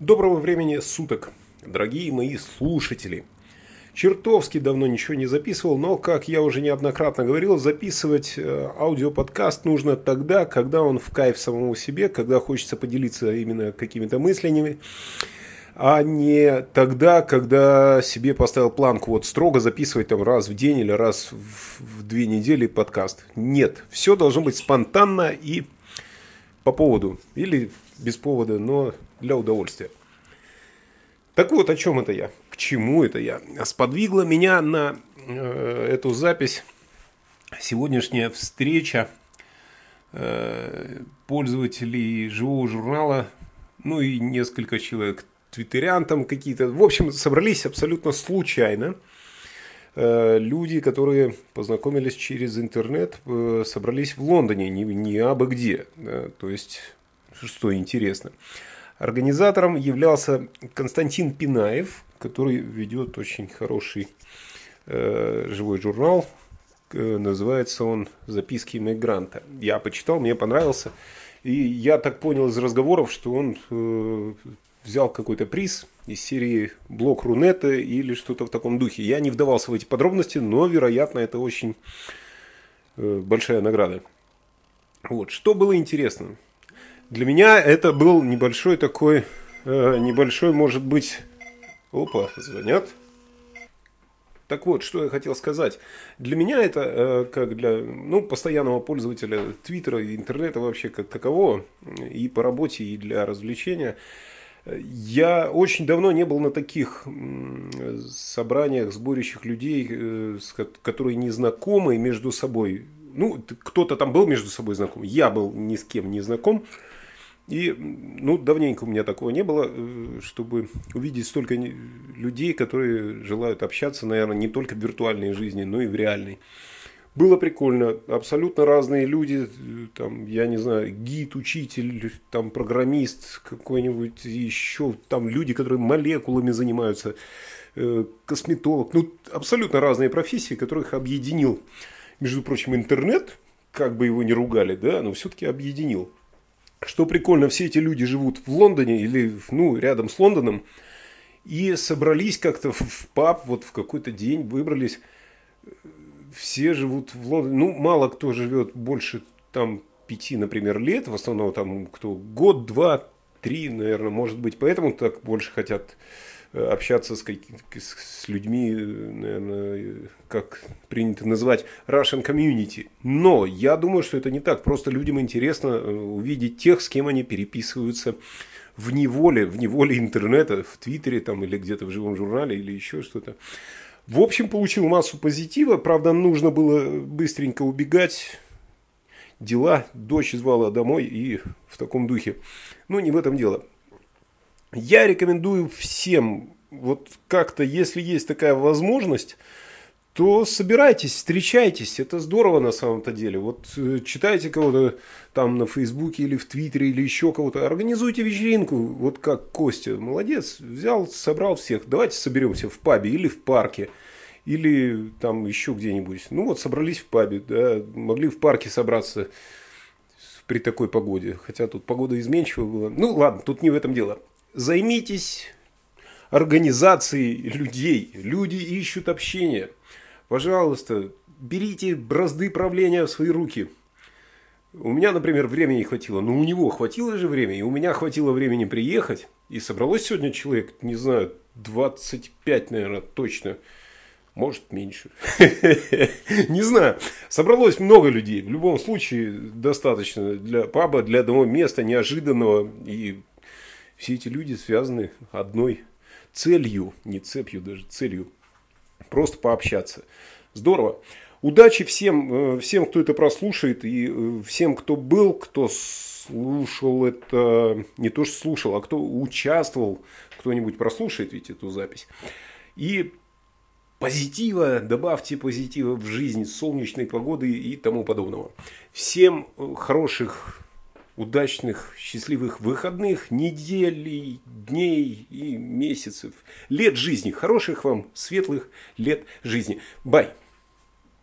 Доброго времени суток, дорогие мои слушатели. Чертовски давно ничего не записывал, но, как я уже неоднократно говорил, записывать э, аудиоподкаст нужно тогда, когда он в кайф самому себе, когда хочется поделиться именно какими-то мыслями, а не тогда, когда себе поставил планку вот строго записывать там раз в день или раз в, в две недели подкаст. Нет, все должно быть спонтанно и по поводу или без повода, но для удовольствия. Так вот, о чем это я? К чему это я? Сподвигла меня на э, эту запись сегодняшняя встреча э, пользователей живого журнала, ну и несколько человек твиттерян там какие-то. В общем, собрались абсолютно случайно. Э, люди, которые познакомились через интернет, э, собрались в Лондоне, не, не абы где. Да, то есть, что интересно. Организатором являлся Константин Пинаев, который ведет очень хороший э, живой журнал. Э, называется он «Записки иммигранта». Я почитал, мне понравился. И я так понял из разговоров, что он э, взял какой-то приз из серии блок Рунета или что-то в таком духе. Я не вдавался в эти подробности, но, вероятно, это очень э, большая награда. Вот. Что было интересно? Для меня это был небольшой такой, э, небольшой, может быть... Опа, звонят. Так вот, что я хотел сказать. Для меня это, э, как для ну, постоянного пользователя Твиттера и интернета вообще как такового, и по работе, и для развлечения, я очень давно не был на таких собраниях, сборищах людей, э, которые не знакомы между собой. Ну, кто-то там был между собой знаком, я был ни с кем не знаком. И, ну, давненько у меня такого не было, э, чтобы увидеть столько людей, которые желают общаться, наверное, не только в виртуальной жизни, но и в реальной. Было прикольно. Абсолютно разные люди. Там, я не знаю, гид, учитель, там, программист, какой-нибудь еще. Там люди, которые молекулами занимаются, э, косметолог. Ну, абсолютно разные профессии, которых объединил, между прочим, интернет. Как бы его ни ругали, да, но все-таки объединил. Что прикольно, все эти люди живут в Лондоне или ну, рядом с Лондоном и собрались как-то в паб, вот в какой-то день выбрались. Все живут в Лондоне. Ну, мало кто живет больше там пяти, например, лет. В основном там кто год, два, три, наверное, может быть. Поэтому так больше хотят Э, общаться с, с людьми, наверное, как принято называть, Russian community. Но я думаю, что это не так. Просто людям интересно э, увидеть тех, с кем они переписываются в неволе, в неволе интернета, в Твиттере там, или где-то в живом журнале, или еще что-то. В общем, получил массу позитива. Правда, нужно было быстренько убегать. Дела, дочь звала домой и в таком духе. Но не в этом дело. Я рекомендую всем, вот как-то, если есть такая возможность, то собирайтесь, встречайтесь, это здорово на самом-то деле. Вот э, читайте кого-то там на Фейсбуке или в Твиттере или еще кого-то, организуйте вечеринку, вот как Костя, молодец, взял, собрал всех, давайте соберемся в пабе или в парке, или там еще где-нибудь. Ну вот собрались в пабе, да, могли в парке собраться при такой погоде, хотя тут погода изменчивая была. Ну ладно, тут не в этом дело займитесь организацией людей. Люди ищут общения. Пожалуйста, берите бразды правления в свои руки. У меня, например, времени хватило, но у него хватило же времени, у меня хватило времени приехать. И собралось сегодня человек, не знаю, 25, наверное, точно. Может, меньше. Не знаю. Собралось много людей. В любом случае, достаточно для паба, для одного места неожиданного и все эти люди связаны одной целью, не цепью даже, целью. Просто пообщаться. Здорово. Удачи всем, э, всем, кто это прослушает, и э, всем, кто был, кто слушал это, не то что слушал, а кто участвовал, кто-нибудь прослушает ведь эту запись. И позитива, добавьте позитива в жизнь, солнечной погоды и тому подобного. Всем э, хороших удачных, счастливых выходных, недель, дней и месяцев, лет жизни. Хороших вам, светлых лет жизни. Бай!